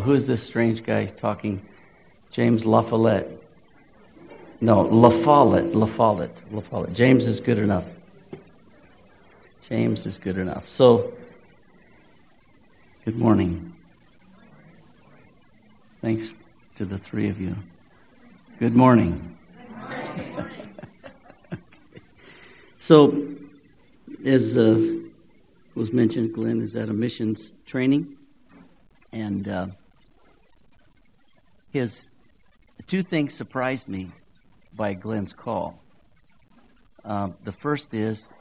Who is this strange guy talking? James LaFollette. No, LaFollette, LaFollette, LaFollette. James is good enough. James is good enough. So, good morning. Thanks to the three of you. Good morning. Good morning. so, as uh, was mentioned, Glenn is at a missions training, and uh, his two things surprised me by Glenn's call. Uh, the first is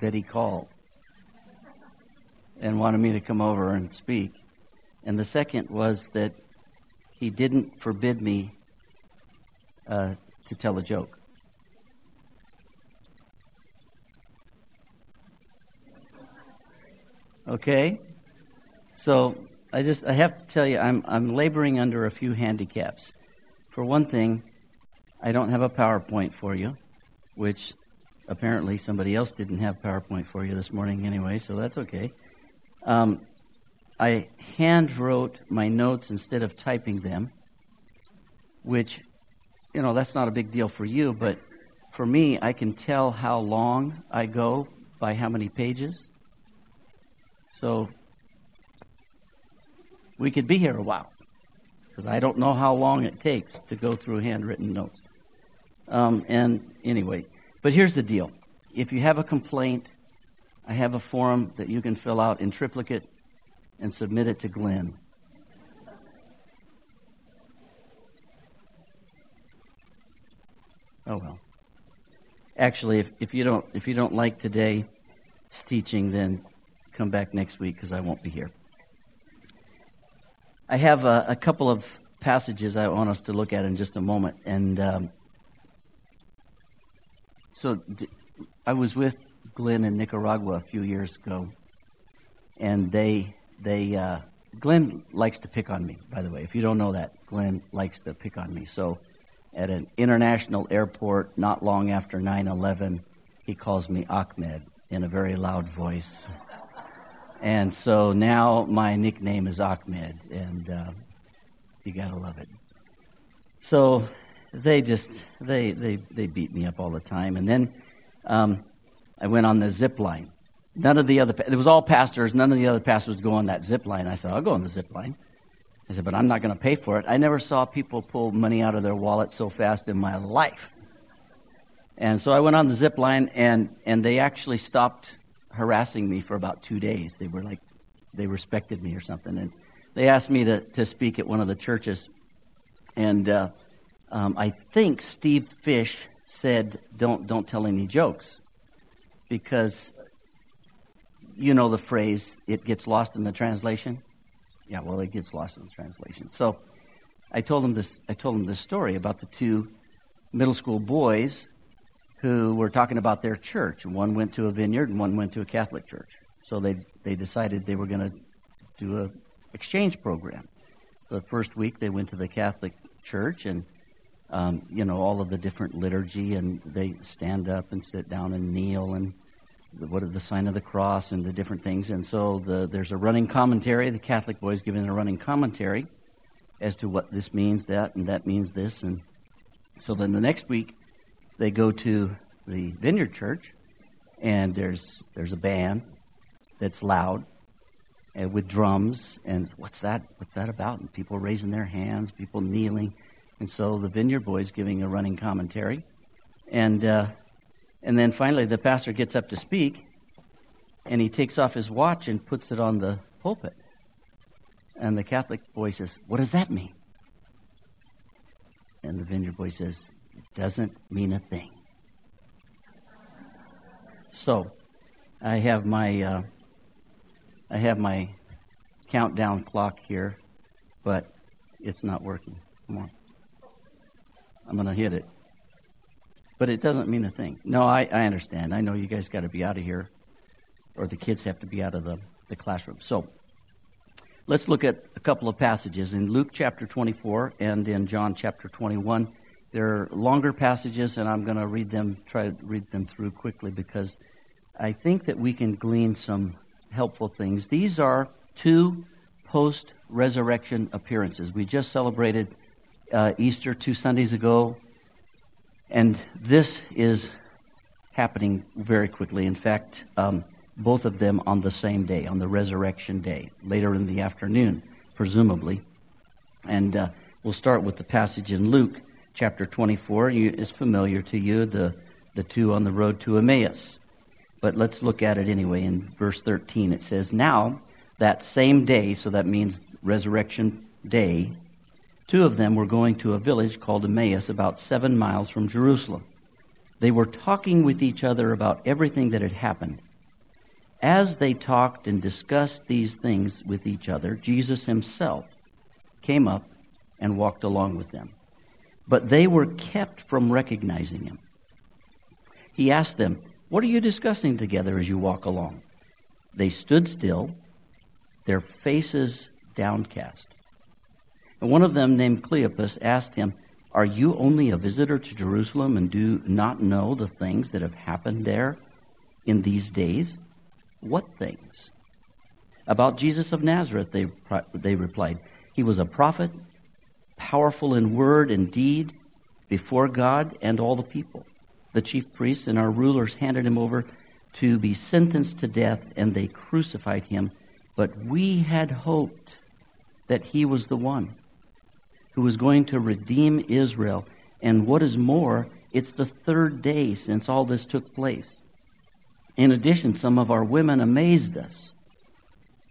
that he called and wanted me to come over and speak. And the second was that he didn't forbid me uh, to tell a joke. Okay? So I just I have to tell you I'm I'm laboring under a few handicaps. For one thing, I don't have a PowerPoint for you, which apparently somebody else didn't have PowerPoint for you this morning anyway, so that's okay. Um, I hand wrote my notes instead of typing them, which, you know, that's not a big deal for you, but for me, I can tell how long I go by how many pages. So we could be here a while because I don't know how long it takes to go through handwritten notes. Um, and anyway, but here's the deal if you have a complaint, I have a form that you can fill out in triplicate and submit it to Glenn. Oh well. Actually, if, if you don't if you don't like today's teaching, then come back next week because I won't be here. I have a, a, couple of passages I want us to look at in just a moment, and um, so I was with Glenn in Nicaragua a few years ago, and they they uh, Glenn likes to pick on me. By the way, if you don't know that, Glenn likes to pick on me. So, at an international airport, not long after 9/11, he calls me Ahmed in a very loud voice. And so now my nickname is Ahmed, and uh, you gotta love it. So they just they they they beat me up all the time, and then um, I went on the zip line. None of the other it was all pastors. None of the other pastors go on that zip line. I said I'll go on the zip line. I said, but I'm not going to pay for it. I never saw people pull money out of their wallet so fast in my life. And so I went on the zip line, and and they actually stopped harassing me for about two days. They were like, they respected me or something. And they asked me to, to speak at one of the churches. And uh, um, I think Steve Fish said, don't, don't tell any jokes. Because you know the phrase, it gets lost in the translation? Yeah, well, it gets lost in the translation. So I told him this, I told him this story about the two middle school boys who were talking about their church. One went to a vineyard and one went to a Catholic church. So they, they decided they were going to do an exchange program. So the first week they went to the Catholic church and, um, you know, all of the different liturgy and they stand up and sit down and kneel and the, what are the sign of the cross and the different things. And so the, there's a running commentary. The Catholic boys giving a running commentary as to what this means, that, and that means this. And so then the next week they go to the Vineyard Church, and there's there's a band that's loud and with drums, and what's that? What's that about? And people raising their hands, people kneeling, and so the Vineyard Boys giving a running commentary, and uh, and then finally the pastor gets up to speak, and he takes off his watch and puts it on the pulpit, and the Catholic boy says, "What does that mean?" And the Vineyard Boy says, doesn't mean a thing. So, I have my uh, I have my countdown clock here, but it's not working. Come on, I'm to hit it, but it doesn't mean a thing. No, I, I understand. I know you guys got to be out of here, or the kids have to be out of the, the classroom. So, let's look at a couple of passages in Luke chapter 24 and in John chapter 21. They're longer passages, and I'm going to read them, try to read them through quickly because I think that we can glean some helpful things. These are two post resurrection appearances. We just celebrated uh, Easter two Sundays ago, and this is happening very quickly. In fact, um, both of them on the same day, on the resurrection day, later in the afternoon, presumably. And uh, we'll start with the passage in Luke chapter 24. You, it's familiar to you, the, the two on the road to Emmaus. But let's look at it anyway. In verse 13, it says, Now, that same day, so that means resurrection day, two of them were going to a village called Emmaus, about seven miles from Jerusalem. They were talking with each other about everything that had happened. As they talked and discussed these things with each other, Jesus himself came up and walked along with them. But they were kept from recognizing him. He asked them, What are you discussing together as you walk along? They stood still, their faces downcast. And one of them, named Cleopas, asked him, Are you only a visitor to Jerusalem and do not know the things that have happened there in these days? What things? About Jesus of Nazareth, they, they replied. He was a prophet, powerful in word and deed before God and all the people. The chief priests and our rulers handed him over to be sentenced to death, and they crucified him. But we had hoped that he was the one who was going to redeem Israel. And what is more, it's the third day since all this took place. In addition, some of our women amazed us.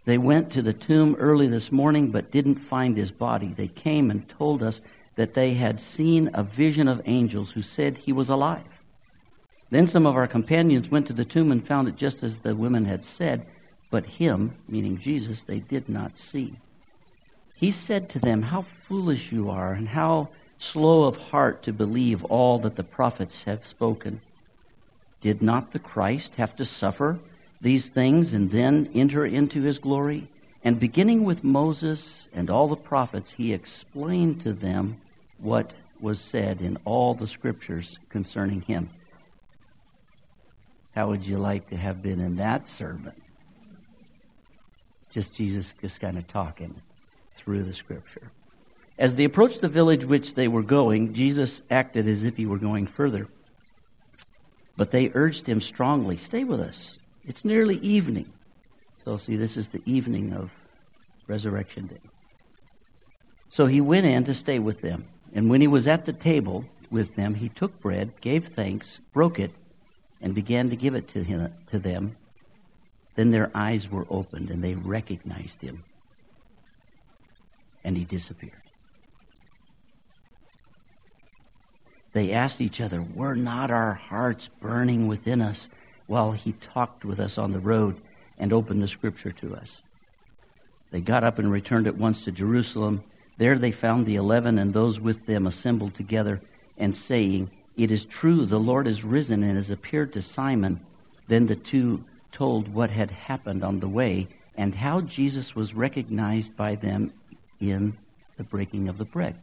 They went to the tomb early this morning but didn't find his body. They came and told us that they had seen a vision of angels who said he was alive. Then some of our companions went to the tomb and found it just as the women had said, but him, meaning Jesus, they did not see. He said to them, How foolish you are, and how slow of heart to believe all that the prophets have spoken. Did not the Christ have to suffer these things and then enter into his glory? And beginning with Moses and all the prophets, he explained to them what was said in all the scriptures concerning him. How would you like to have been in that sermon? Just Jesus just kind of talking through the scripture. As they approached the village which they were going, Jesus acted as if he were going further. But they urged him strongly, Stay with us. It's nearly evening. So, see, this is the evening of Resurrection Day. So he went in to stay with them. And when he was at the table with them, he took bread, gave thanks, broke it, and began to give it to, him, to them. Then their eyes were opened and they recognized him. And he disappeared. They asked each other, Were not our hearts burning within us while he talked with us on the road and opened the scripture to us? They got up and returned at once to Jerusalem. There they found the eleven and those with them assembled together and saying, It is true, the Lord is risen and has appeared to Simon. Then the two told what had happened on the way and how Jesus was recognized by them in the breaking of the bread.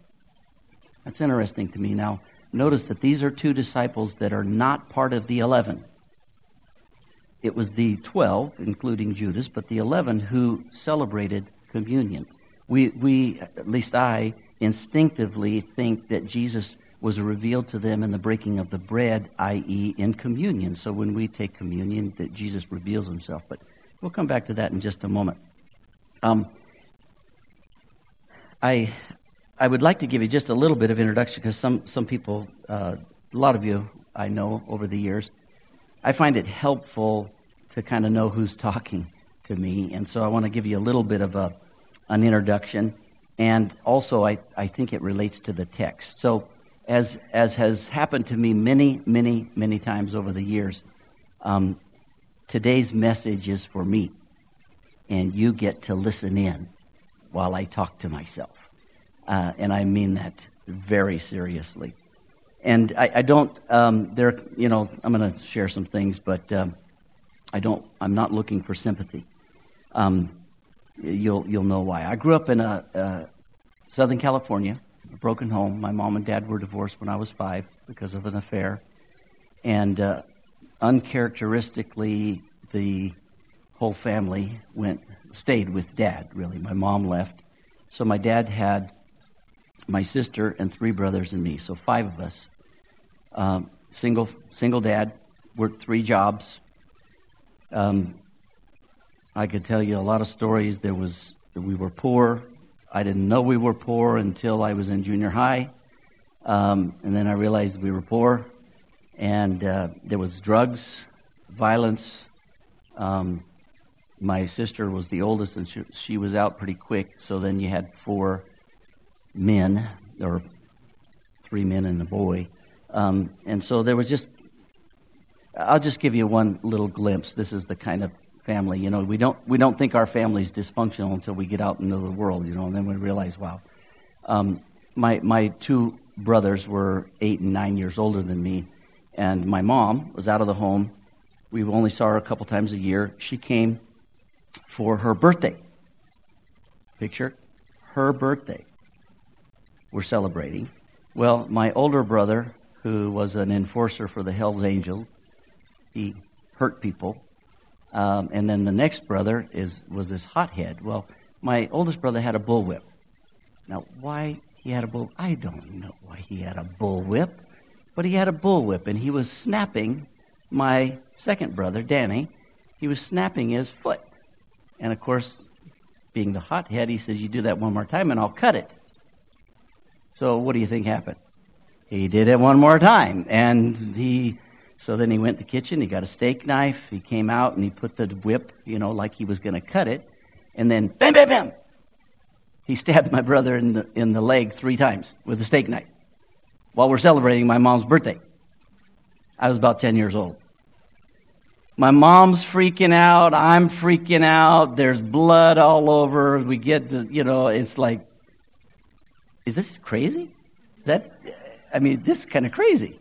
That's interesting to me. Now, Notice that these are two disciples that are not part of the eleven. It was the twelve, including Judas, but the eleven who celebrated communion. We, we, at least I, instinctively think that Jesus was revealed to them in the breaking of the bread, i.e., in communion. So when we take communion, that Jesus reveals himself. But we'll come back to that in just a moment. Um, I I would like to give you just a little bit of introduction because some, some people, uh, a lot of you I know over the years, I find it helpful to kind of know who's talking to me. And so I want to give you a little bit of a, an introduction. And also, I, I think it relates to the text. So, as, as has happened to me many, many, many times over the years, um, today's message is for me. And you get to listen in while I talk to myself. Uh, and I mean that very seriously. And I, I don't, um, there, you know, I'm going to share some things, but um, I don't, I'm not looking for sympathy. Um, you'll, you'll know why. I grew up in a, Southern California, a broken home. My mom and dad were divorced when I was five because of an affair. And uh, uncharacteristically, the whole family went, stayed with dad, really. My mom left So my dad had my sister and three brothers and me, so five of us. Um, single single dad, worked three jobs. Um, I could tell you a lot of stories. There was we were poor. I didn't know we were poor until I was in junior high, um, and then I realized we were poor. And uh, there was drugs, violence. Um, my sister was the oldest, and she, she was out pretty quick. So then you had four men, or three men and a boy. Um, and so there was just, I'll just give you one little glimpse. This is the kind of family, you know, we don't, we don't think our family's dysfunctional until we get out into the world, you know, and then we realize, wow. Um, my, my two brothers were eight and nine years older than me, and my mom was out of the home. We only saw her a couple times a year. She came for her birthday. Picture her birthday. We're celebrating. Well, my older brother who was an enforcer for the Hells Angels. He hurt people. Um, and then the next brother is was this hothead. Well, my oldest brother had a bullwhip. Now, why he had a bull? I don't know why he had a bullwhip, but he had a bullwhip, and he was snapping my second brother, Danny. He was snapping his foot, and of course, being the hothead, he says, "You do that one more time, and I'll cut it." So, what do you think happened? He did it one more time. And he, so then he went to the kitchen, he got a steak knife, he came out and he put the whip, you know, like he was going to cut it. And then, bam, bam, bam, he stabbed my brother in the, in the leg three times with a steak knife while we're celebrating my mom's birthday. I was about 10 years old. My mom's freaking out. I'm freaking out. There's blood all over. We get the, you know, it's like, is this crazy? Is that, I mean, this is kind of crazy.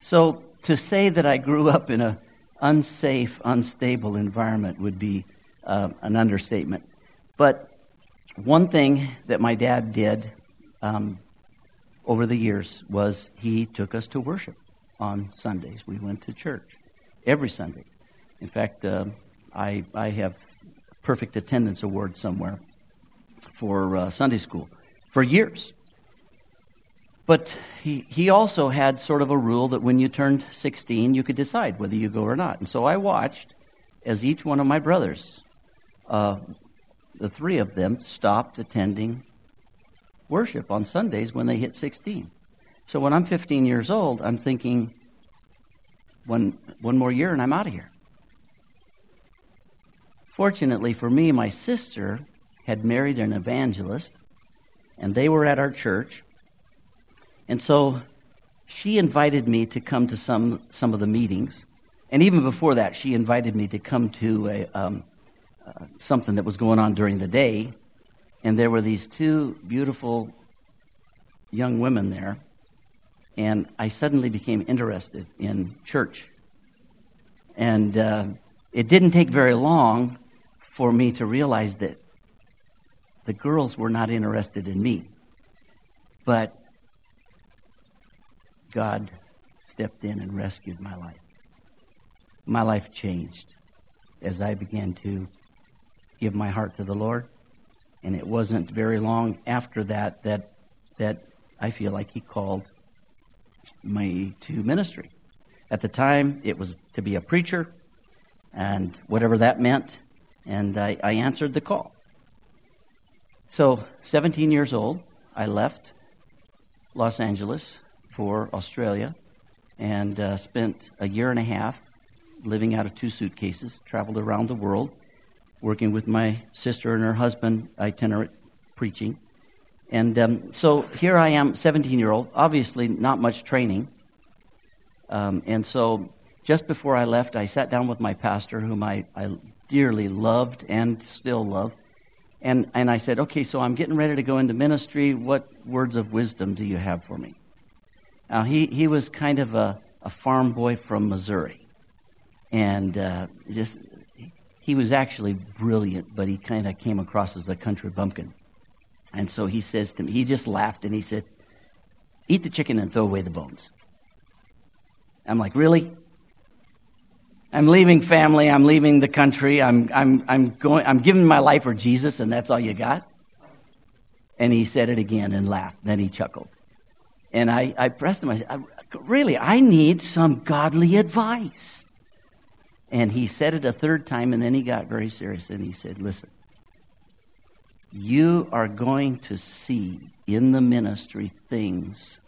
So to say that I grew up in an unsafe, unstable environment would be uh, an understatement. But one thing that my dad did um, over the years was he took us to worship on Sundays. We went to church every Sunday. In fact, uh, I, I have perfect attendance award somewhere for uh, Sunday school for years. But he, he also had sort of a rule that when you turned 16, you could decide whether you go or not. And so I watched as each one of my brothers, uh, the three of them, stopped attending worship on Sundays when they hit 16. So when I'm 15 years old, I'm thinking, one, one more year and I'm out of here. Fortunately for me, my sister had married an evangelist, and they were at our church. And so she invited me to come to some, some of the meetings. And even before that, she invited me to come to a, um, uh, something that was going on during the day. And there were these two beautiful young women there. And I suddenly became interested in church. And uh, it didn't take very long for me to realize that the girls were not interested in me. But God stepped in and rescued my life. My life changed as I began to give my heart to the Lord. And it wasn't very long after that that that I feel like He called me to ministry. At the time, it was to be a preacher, and whatever that meant, and I, I answered the call. So, 17 years old, I left Los Angeles for Australia and uh, spent a year and a half living out of two suitcases, traveled around the world, working with my sister and her husband, itinerant preaching. And um, so here I am, 17 year old, obviously not much training. Um, and so just before I left, I sat down with my pastor, whom I, I dearly loved and still love. And, and I said, okay, so I'm getting ready to go into ministry. What words of wisdom do you have for me? Now, he, he was kind of a, a farm boy from Missouri. And uh, just, he was actually brilliant, but he kind of came across as a country bumpkin. And so he says to me, he just laughed and he said, Eat the chicken and throw away the bones. I'm like, Really? I'm leaving family, I'm leaving the country, I'm, I'm, I'm, going, I'm giving my life for Jesus, and that's all you got? And he said it again and laughed. Then he chuckled. And I, I pressed him. I said, Really, I need some godly advice. And he said it a third time, and then he got very serious and he said, Listen, you are going to see in the ministry things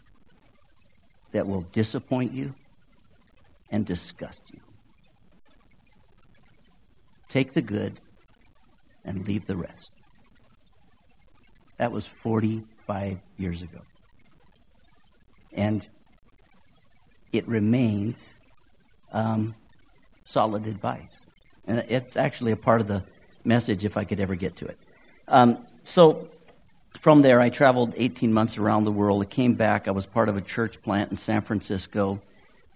that will disappoint you and disgust you. Take the good and leave the rest. That was 45 years ago. And it remains um, solid advice. And it's actually a part of the message if I could ever get to it. Um, so from there, I traveled 18 months around the world. I came back. I was part of a church plant in San Francisco.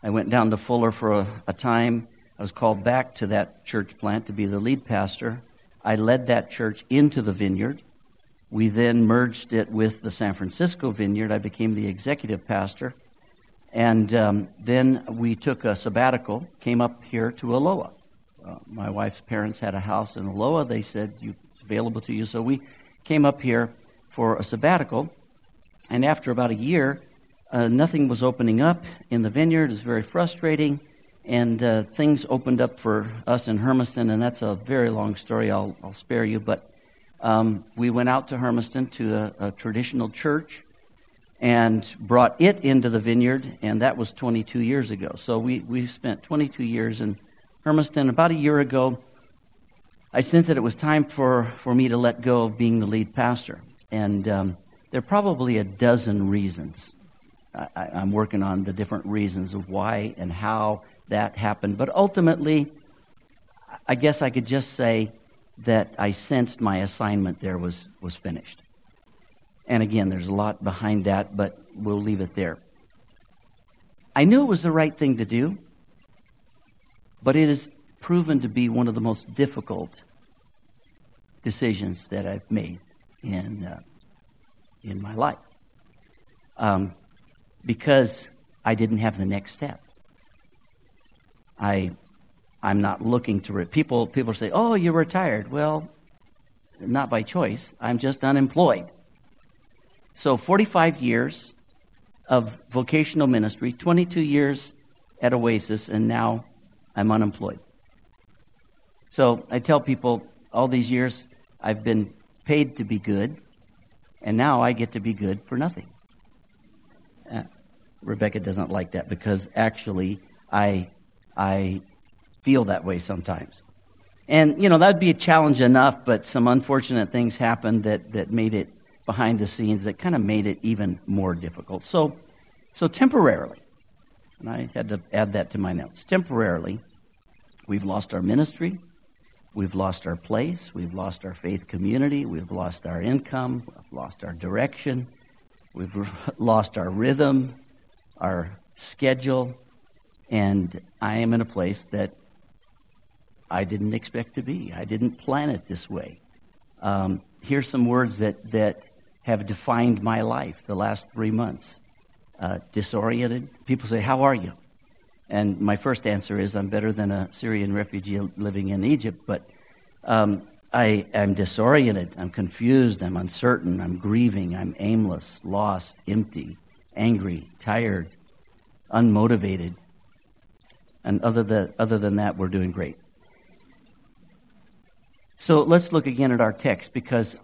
I went down to Fuller for a, a time. I was called back to that church plant to be the lead pastor. I led that church into the vineyard. We then merged it with the San Francisco vineyard. I became the executive pastor. And um, then we took a sabbatical, came up here to Aloha. Uh, my wife's parents had a house in Aloha. They said, it's available to you. So we came up here for a sabbatical. And after about a year, uh, nothing was opening up in the vineyard. It was very frustrating. And uh, things opened up for us in Hermiston, and that's a very long story. I'll, I'll spare you. But um, we went out to Hermiston to a, a, traditional church and brought it into the vineyard, and that was 22 years ago. So we, we spent 22 years in Hermiston. About a year ago, I sensed that it was time for, for me to let go of being the lead pastor. And um, there are probably a dozen reasons. I, I'm working on the different reasons of why and how that happened. But ultimately, I guess I could just say that I sensed my assignment there was, was finished. And again, there's a lot behind that, but we'll leave it there. I knew it was the right thing to do, but it has proven to be one of the most difficult decisions that I've made in, uh, in my life. Um, because I didn't have the next step. I I'm not looking to re- people. People say, "Oh, you're retired." Well, not by choice. I'm just unemployed. So 45 years of vocational ministry, 22 years at Oasis, and now I'm unemployed. So I tell people all these years I've been paid to be good, and now I get to be good for nothing. Uh, Rebecca doesn't like that because actually I I feel that way sometimes. And, you know, that'd be a challenge enough, but some unfortunate things happened that, that made it behind the scenes that kind of made it even more difficult. So, so temporarily, and I had to add that to my notes, temporarily, we've lost our ministry, we've lost our place, we've lost our faith community, we've lost our income, we've lost our direction, we've lost our rhythm, our schedule, and I am in a place that I didn't expect to be. I didn't plan it this way. Um, here's some words that, that have defined my life the last three months uh, disoriented. People say, How are you? And my first answer is, I'm better than a Syrian refugee living in Egypt, but um, I am disoriented. I'm confused. I'm uncertain. I'm grieving. I'm aimless, lost, empty, angry, tired, unmotivated. And other than, other than that, we're doing great. So let's look again at our text because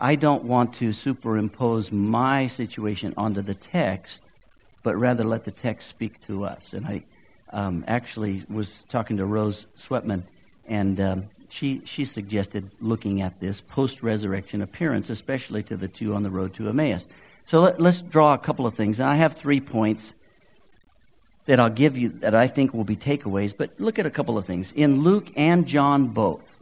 I don't want to superimpose my situation onto the text, but rather let the text speak to us. And I um, actually was talking to Rose Sweatman, and um, she, she suggested looking at this post resurrection appearance, especially to the two on the road to Emmaus. So let, us draw a couple of things. And I have three points that I'll give you that I think will be takeaways, but look at a couple of things. In Luke and John both.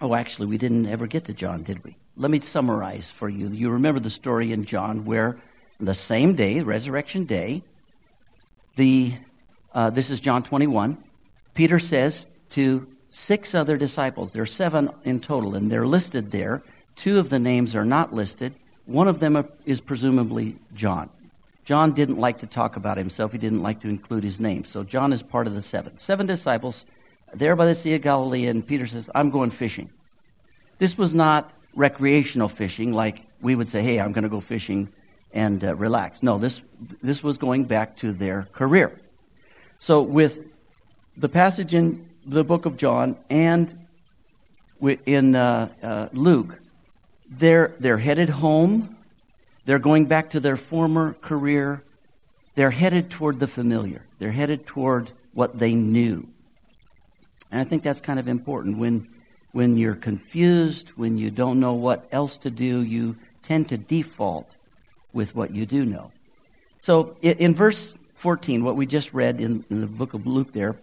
Oh, actually, we didn't ever get to John, did we? Let me summarize for you. You remember the story in John where the same day, resurrection day, the uh, this is John 21. Peter says to six other disciples, there are seven in total, and they're listed there. Two of the names are not listed. One of them is presumably John. John didn't like to talk about himself. He didn't like to include his name. So John is part of the seven. Seven disciples there by the Sea of Galilee, and Peter says, I'm going fishing. This was not recreational fishing like we would say, hey, I'm going to go fishing and uh, relax. No, this, this was going back to their career. So, with the passage in the book of John and in uh, uh, Luke, they're, they're headed home. They're going back to their former career. They're headed toward the familiar. They're headed toward what they knew. And I think that's kind of important. When, when you're confused, when you don't know what else to do, you tend to default with what you do know. So in, in verse 14, what we just read in, in the book of Luke there,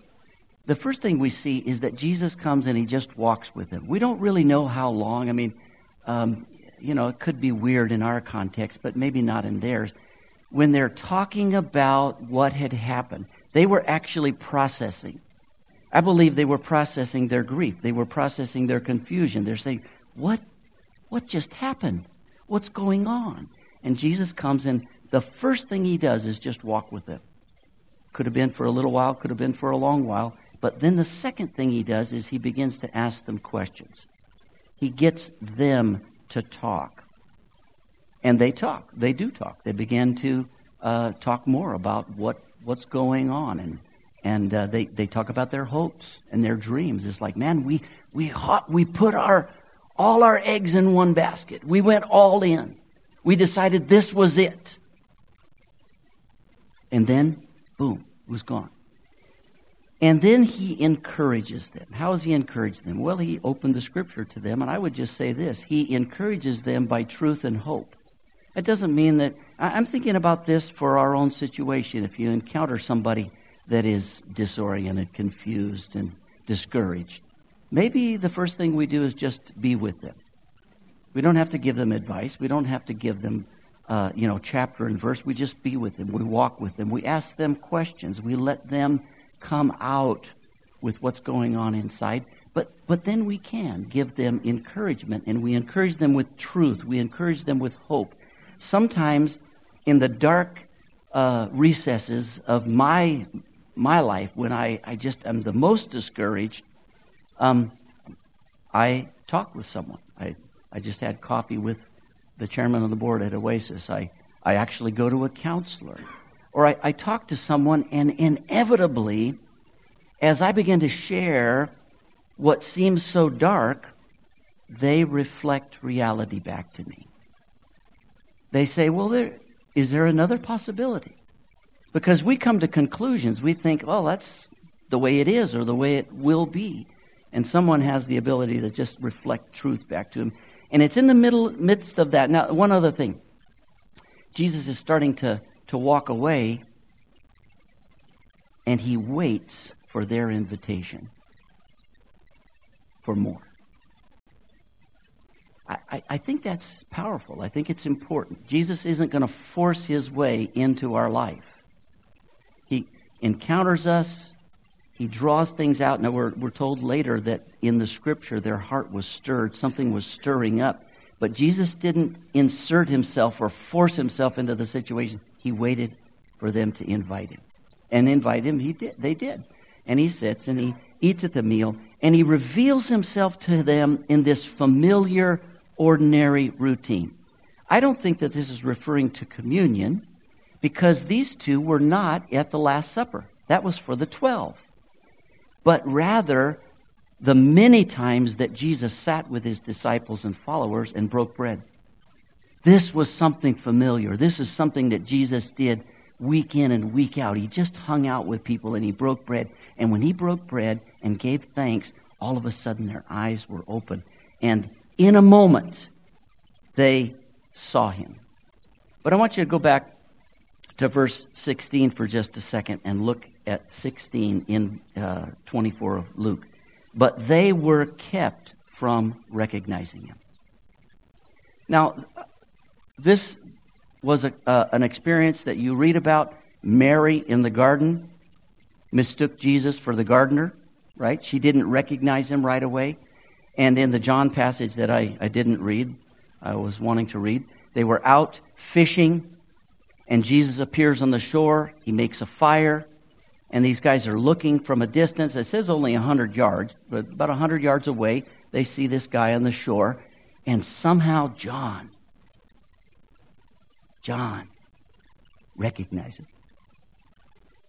the first thing we see is that Jesus comes and he just walks with them. We don't really know how long. I mean, um, you know, it could be weird in our context, but maybe not in theirs. When they're talking about what had happened, they were actually processing. I believe they were processing their grief. They were processing their confusion. They're saying, What, what just happened? What's going on? And Jesus comes and the first thing he does is just walk with them. Could have been for a little while, could have been for a long while. But then the second thing he does is he begins to ask them questions. He gets them to talk. And they talk. They do talk. They begin to uh, talk more about what, what's going on. And, and uh, they, they talk about their hopes and their dreams. It's like, man, we, we, we put our, all our eggs in one basket. We went all in. We decided this was it. And then, boom, it was gone. And then he encourages them. How does he encourage them? Well, he opened the scripture to them, and I would just say this He encourages them by truth and hope. That doesn't mean that. I'm thinking about this for our own situation. If you encounter somebody that is disoriented, confused, and discouraged, maybe the first thing we do is just be with them. We don't have to give them advice. We don't have to give them, uh, you know, chapter and verse. We just be with them. We walk with them. We ask them questions. We let them come out with what's going on inside. But, but then we can give them encouragement, and we encourage them with truth. We encourage them with hope. Sometimes in the dark uh, recesses of my, my life, when I, I just am the most discouraged, um, I talk with someone. I, I just had coffee with the chairman of the board at Oasis. I, I actually go to a counselor or I, I talk to someone, and inevitably, as I begin to share what seems so dark, they reflect reality back to me. They say, Well, there, is there another possibility? Because we come to conclusions. We think, Oh, that's the way it is or the way it will be. And someone has the ability to just reflect truth back to him. And it's in the middle, midst of that. Now, one other thing. Jesus is starting to to walk away, and he waits for their invitation for more. I, I, think that's powerful. I think it's important. Jesus isn't going to force his way into our life. Encounters us, he draws things out. Now, we're, we're told later that in the scripture their heart was stirred, something was stirring up. But Jesus didn't insert himself or force himself into the situation. He waited for them to invite him. And invite him, he did. They did. And he sits and he eats at the meal and he reveals himself to them in this familiar, ordinary routine. I don't think that this is referring to communion because these two were not at the Last Supper. That was for the twelve. But rather, the many times that Jesus sat with his disciples and followers and broke bread. This was something familiar. This is something that Jesus did week in and week out. He just hung out with people and he broke bread. And when he broke bread and gave thanks, all of a sudden their eyes were open. And in a moment, they saw him. But I want you to go back to verse 16 for just a second and look at 16 in uh, 24 of Luke. But they were kept from recognizing him. Now, this was a, uh, an experience that you read about. Mary in the garden mistook Jesus for the gardener, right? She didn't recognize him right away. And in the John passage that I, I didn't read, I was wanting to read, they were out fishing, and Jesus appears on the shore. He makes a fire, and these guys are looking from a distance. It says only 100 yards, but about 100 yards away, they see this guy on the shore, and somehow John John recognizes.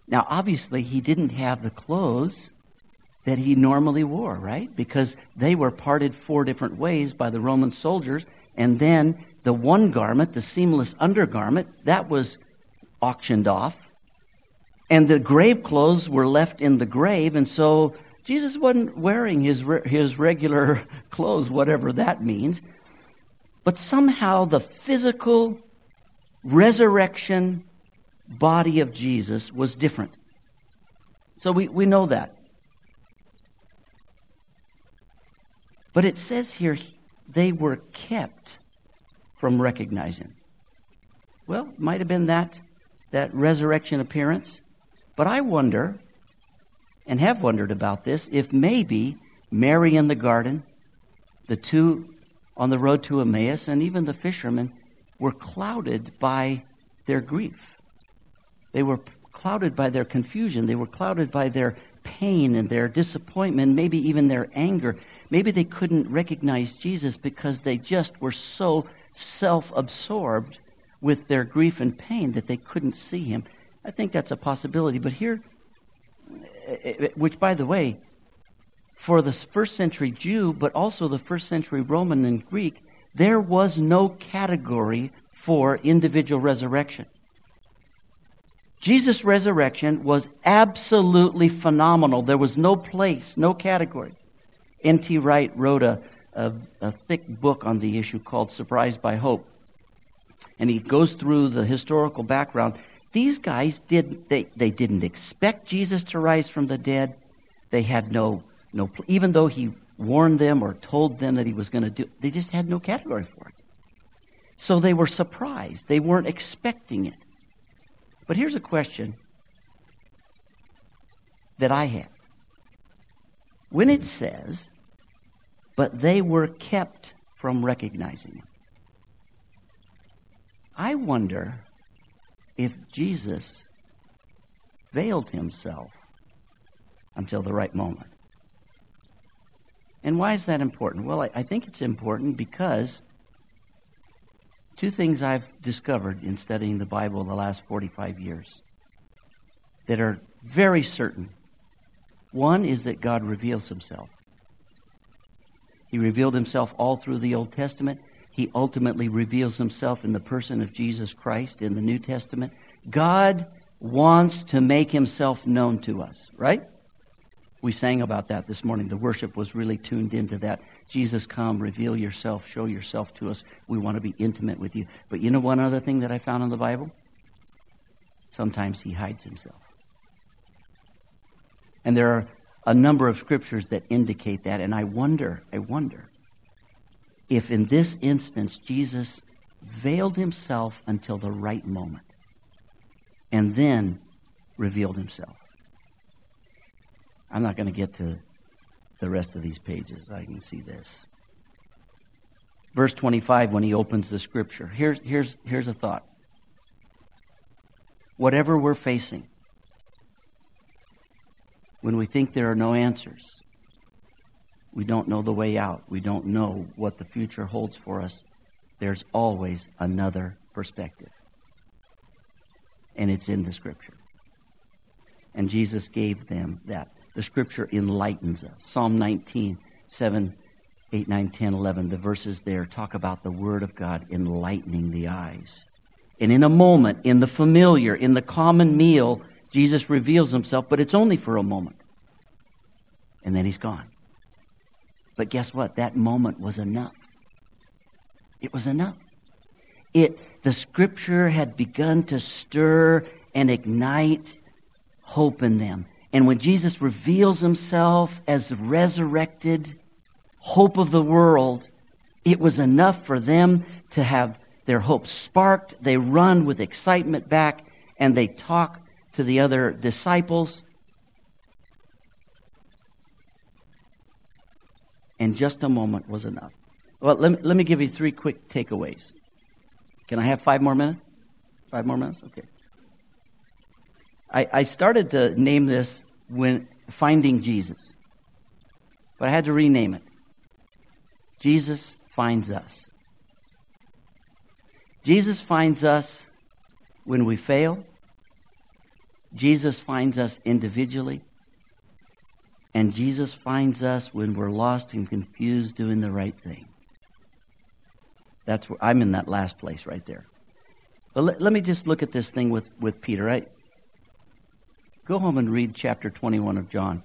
Now, obviously, he didn't have the clothes that he normally wore, right? Because they were parted four different ways by the Roman soldiers. And then the one garment, the seamless undergarment, that was auctioned off. And the grave clothes were left in the grave. And so Jesus wasn't wearing his, his regular clothes, whatever that means. But somehow the physical resurrection body of Jesus was different. So we, we know that. But it says here they were kept from recognizing. Well, might have been that that resurrection appearance, but I wonder and have wondered about this if maybe Mary in the garden, the two on the road to Emmaus, and even the fishermen were clouded by their grief. They were clouded by their confusion. They were clouded by their pain and their disappointment, maybe even their anger. Maybe they couldn't recognize Jesus because they just were so self absorbed with their grief and pain that they couldn't see him. I think that's a possibility. But here, which, by the way, for the first century Jew, but also the first century Roman and Greek, there was no category for individual resurrection. Jesus' resurrection was absolutely phenomenal. There was no place, no category. N.T. Wright wrote a, a, a, thick book on the issue called Surprised by Hope. And he goes through the historical background. These guys did they, they didn't expect Jesus to rise from the dead. They had no no even though he warned them or told them that he was going to do they just had no category for it. So they were surprised. They weren't expecting it. But here's a question that I have. When it says but they were kept from recognizing him. I wonder if Jesus veiled himself until the right moment. And why is that important? Well, I, I, think it's important because two things I've discovered in studying the Bible the last 45 years that are very certain. One is that God reveals himself. He revealed himself all through the Old Testament. He ultimately reveals himself in the person of Jesus Christ in the New Testament. God wants to make himself known to us, right? We sang about that this morning. The worship was really tuned into that. Jesus, come, reveal yourself, show yourself to us. We want to be intimate with you. But you know one other thing that I found in the Bible? Sometimes he hides himself. And there are a number of scriptures that indicate that. And I wonder, I wonder if in this instance Jesus veiled himself until the right moment and then revealed himself. I'm not going to get to the rest of these pages. I can see this. Verse 25, when he opens the scripture, here's, here's, here's a thought. Whatever we're facing, when we think there are no answers. We don't know the way out. We don't know what the future holds for us. There's always another perspective. And it's in the Scripture. And Jesus gave them that. The Scripture enlightens us. Psalm 19, 7, 8, 9, 10, 11, the verses there talk about the Word of God enlightening the eyes. And in a moment, in the familiar, in the common meal, Jesus reveals himself, but it's only for a moment. And then he's gone. But guess what? That moment was enough. It was enough. It the scripture had begun to stir and ignite hope in them. And when Jesus reveals himself as the resurrected hope of the world, it was enough for them to have their hope sparked. They run with excitement back and they talk to the other disciples. And just a moment was enough. Well, let me, let me give you three quick takeaways. Can I have five more minutes? Five more minutes? Okay. I, I started to name this when finding Jesus, but I had to rename it. Jesus finds us. Jesus finds us when we fail. Jesus finds us individually. And Jesus finds us when we're lost and confused doing the right thing. That's where I'm in that last place right there. But let, let me just look at this thing with, with Peter. I, go home and read chapter 21 of John.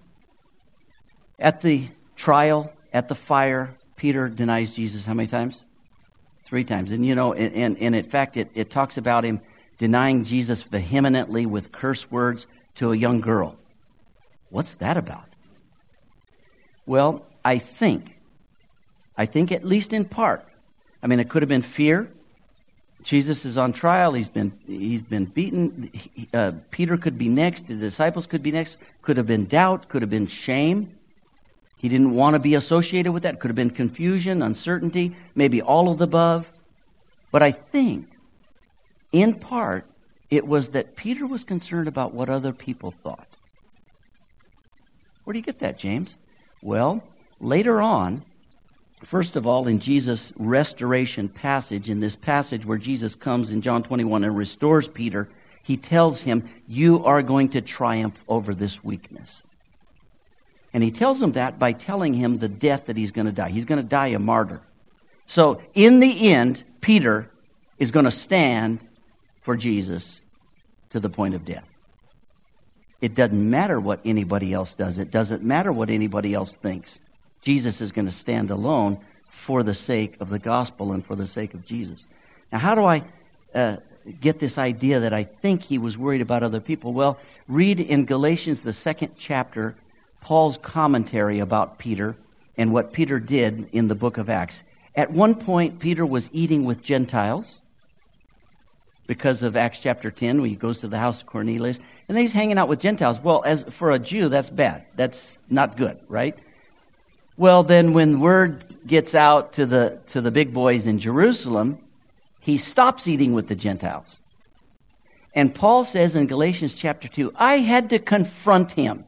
At the trial, at the fire, Peter denies Jesus how many times? Three times. And you know, and, and, and in fact, it, it talks about him denying Jesus vehemently with curse words to a young girl. What's that about? Well, I think, I think at least in part, I mean, it could have been fear. Jesus is on trial. He's been, he's been beaten. He, uh, Peter could be next. The disciples could be next. Could have been doubt. Could have been shame. He didn't want to be associated with that. Could have been confusion, uncertainty, maybe all of the above. But I think, in part, it was that Peter was concerned about what other people thought. Where do you get that, James? Well, later on, first of all, in Jesus' restoration passage, in this passage where Jesus comes in John 21 and restores Peter, he tells him, You are going to triumph over this weakness. And he tells him that by telling him the death that he's going to die. He's going to die a martyr. So, in the end, Peter is going to stand for Jesus to the point of death. It doesn't matter what anybody else does, it doesn't matter what anybody else thinks. Jesus is going to stand alone for the sake of the gospel and for the sake of Jesus. Now, how do I uh, get this idea that I think he was worried about other people? Well, read in Galatians, the second chapter, Paul's commentary about Peter and what Peter did in the book of Acts. At one point, Peter was eating with Gentiles because of Acts chapter 10, when he goes to the house of Cornelius, and then he's hanging out with Gentiles. Well, as for a Jew, that's bad. That's not good, right? Well, then when word gets out to the to the big boys in Jerusalem, he stops eating with the Gentiles. And Paul says in Galatians chapter 2, I had to confront him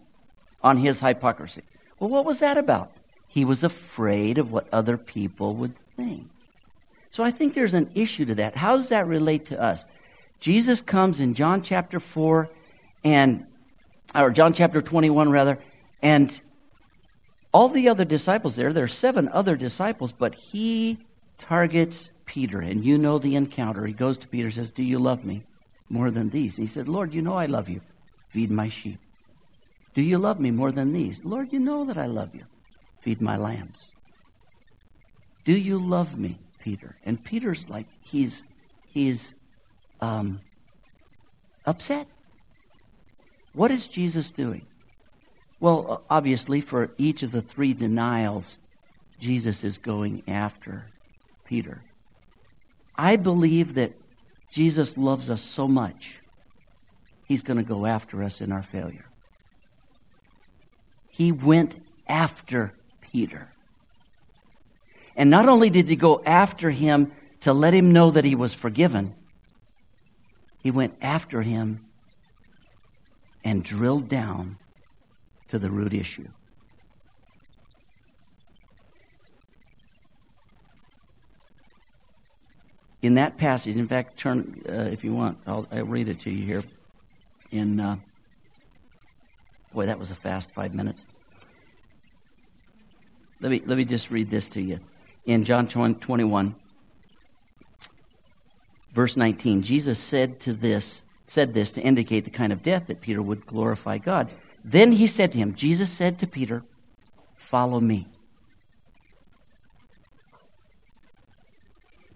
on his hypocrisy. Well, what was that about? He was afraid of what other people would think. So I think there's an issue to that. How does that relate to us? Jesus comes in John chapter 4 and or John chapter 21 rather, and all the other disciples there, there are seven other disciples, but he targets Peter, and you know the encounter. He goes to Peter and says, Do you love me more than these? And he said, Lord, you know I love you. Feed my sheep. Do you love me more than these? Lord, you know that I love you. Feed my lambs. Do you love me, Peter? And Peter's like, he's, he's um, upset. What is Jesus doing? Well, obviously, for each of the three denials, Jesus is going after Peter. I believe that Jesus loves us so much, he's going to go after us in our failure. He went after Peter. And not only did he go after him to let him know that he was forgiven, he went after him and drilled down to the root issue. In that passage, in fact, turn, uh, if you want, I'll, I'll, read it to you here. In, uh, boy, that was a fast five minutes. Let me, let me just read this to you. In John 21, verse 19, Jesus said to this, said this to indicate the kind of death that Peter would glorify God. Then he said to him, Jesus said to Peter, Follow me.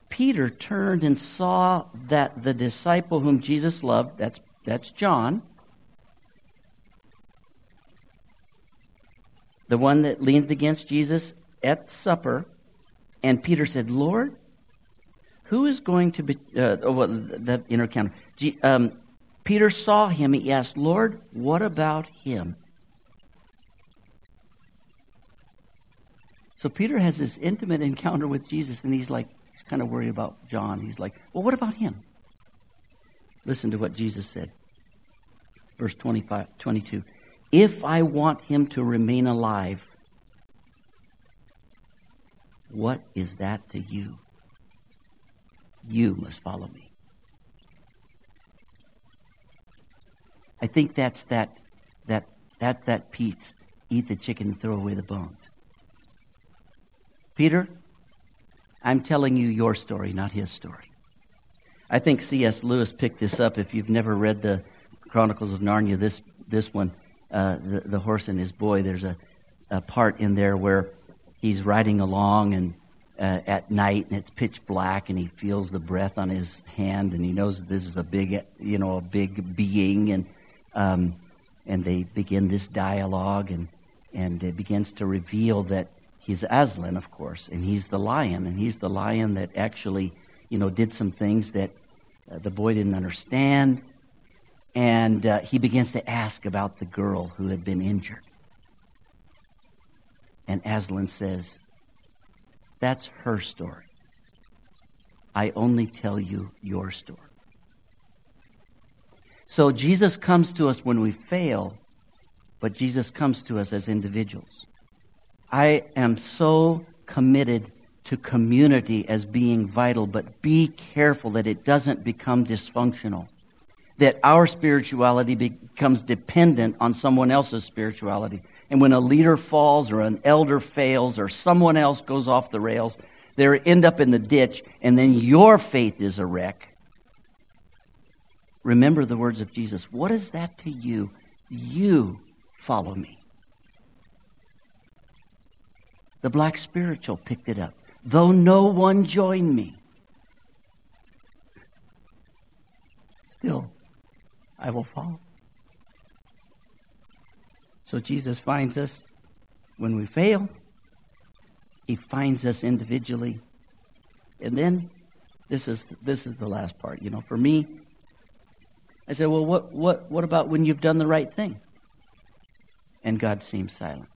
Peter turned and saw that the disciple whom Jesus loved, that's, that's John, the one that leaned against Jesus at supper, and Peter said, Lord, who is going to be, uh, oh, well, that encounter? Um, Peter saw him. He asked, Lord, what about him? So Peter has this intimate encounter with Jesus, and he's like, he's kind of worried about John. He's like, well, what about him? Listen to what Jesus said. Verse 25, 22. If I want him to remain alive, what is that to you? you must follow me. I think that's that that that's that piece. Eat the chicken and throw away the bones. Peter, I'm telling you your story, not his story. I think C.S. Lewis picked this up. If you've never read the Chronicles of Narnia, this this one, uh, the, the horse and his boy. There's a, a part in there where he's riding along and uh, at night and it's pitch black and he feels the breath on his hand and he knows that this is a big you know a big being and um, and they begin this dialogue and and it begins to reveal that he's Aslan of course and he's the lion and he's the lion that actually you know did some things that uh, the boy didn't understand and uh, he begins to ask about the girl who had been injured and Aslan says that's her story. I only tell you your story. So Jesus comes to us when we fail, but Jesus comes to us as individuals. I am so committed to community as being vital, but be careful that it doesn't become dysfunctional. That our spirituality becomes dependent on someone else's spirituality. And when a leader falls or an elder fails or someone else goes off the rails, they end up in the ditch, and then your faith is a wreck. Remember the words of Jesus. What is that to you? You follow me. The black spiritual picked it up. Though no one join me, still I will follow. So Jesus finds us when we fail. He finds us individually. And then this is this is the last part. You know, for me, I said, well, what what what about when you've done the right thing? And God seems silent.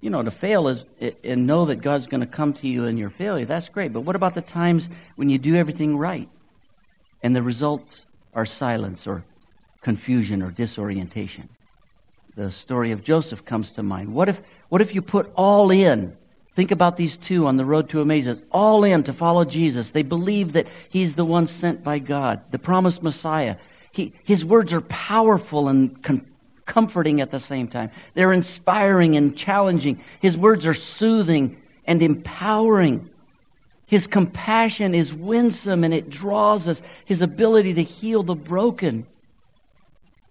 You know, to fail is and know that God's going to come to you in your failure. That's great. But what about the times when you do everything right, and the results are silence or confusion or disorientation? The story of Joseph comes to mind. What if, what if you put all in? Think about these two on the road to Emmaus, all in to follow Jesus. They believe that he's the one sent by God, the promised Messiah. He, his words are powerful and com- comforting at the same time. They're inspiring and challenging. His words are soothing and empowering. His compassion is winsome and it draws us. His ability to heal the broken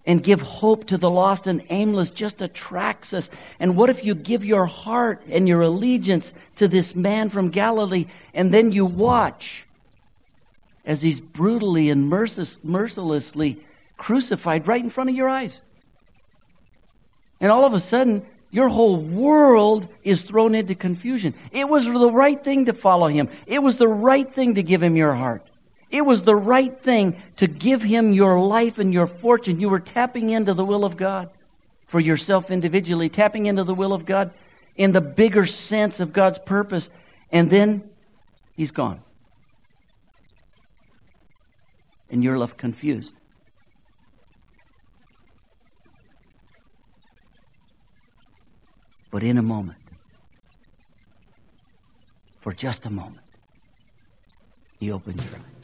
and give hope to the lost and aimless just attracts us. And what if you give your heart and your allegiance to this man from Galilee and then you watch as he's brutally and mercilessly crucified right in front of your eyes? And all of a sudden, your whole world is thrown into confusion. It was the right thing to follow him. It was the right thing to give him your heart. It was the right thing to give him your life and your fortune. You were tapping into the will of God for yourself individually, tapping into the will of God in the bigger sense of God's purpose. And then he's gone. And you're left confused. But in a moment, for just a moment, he opens your eyes.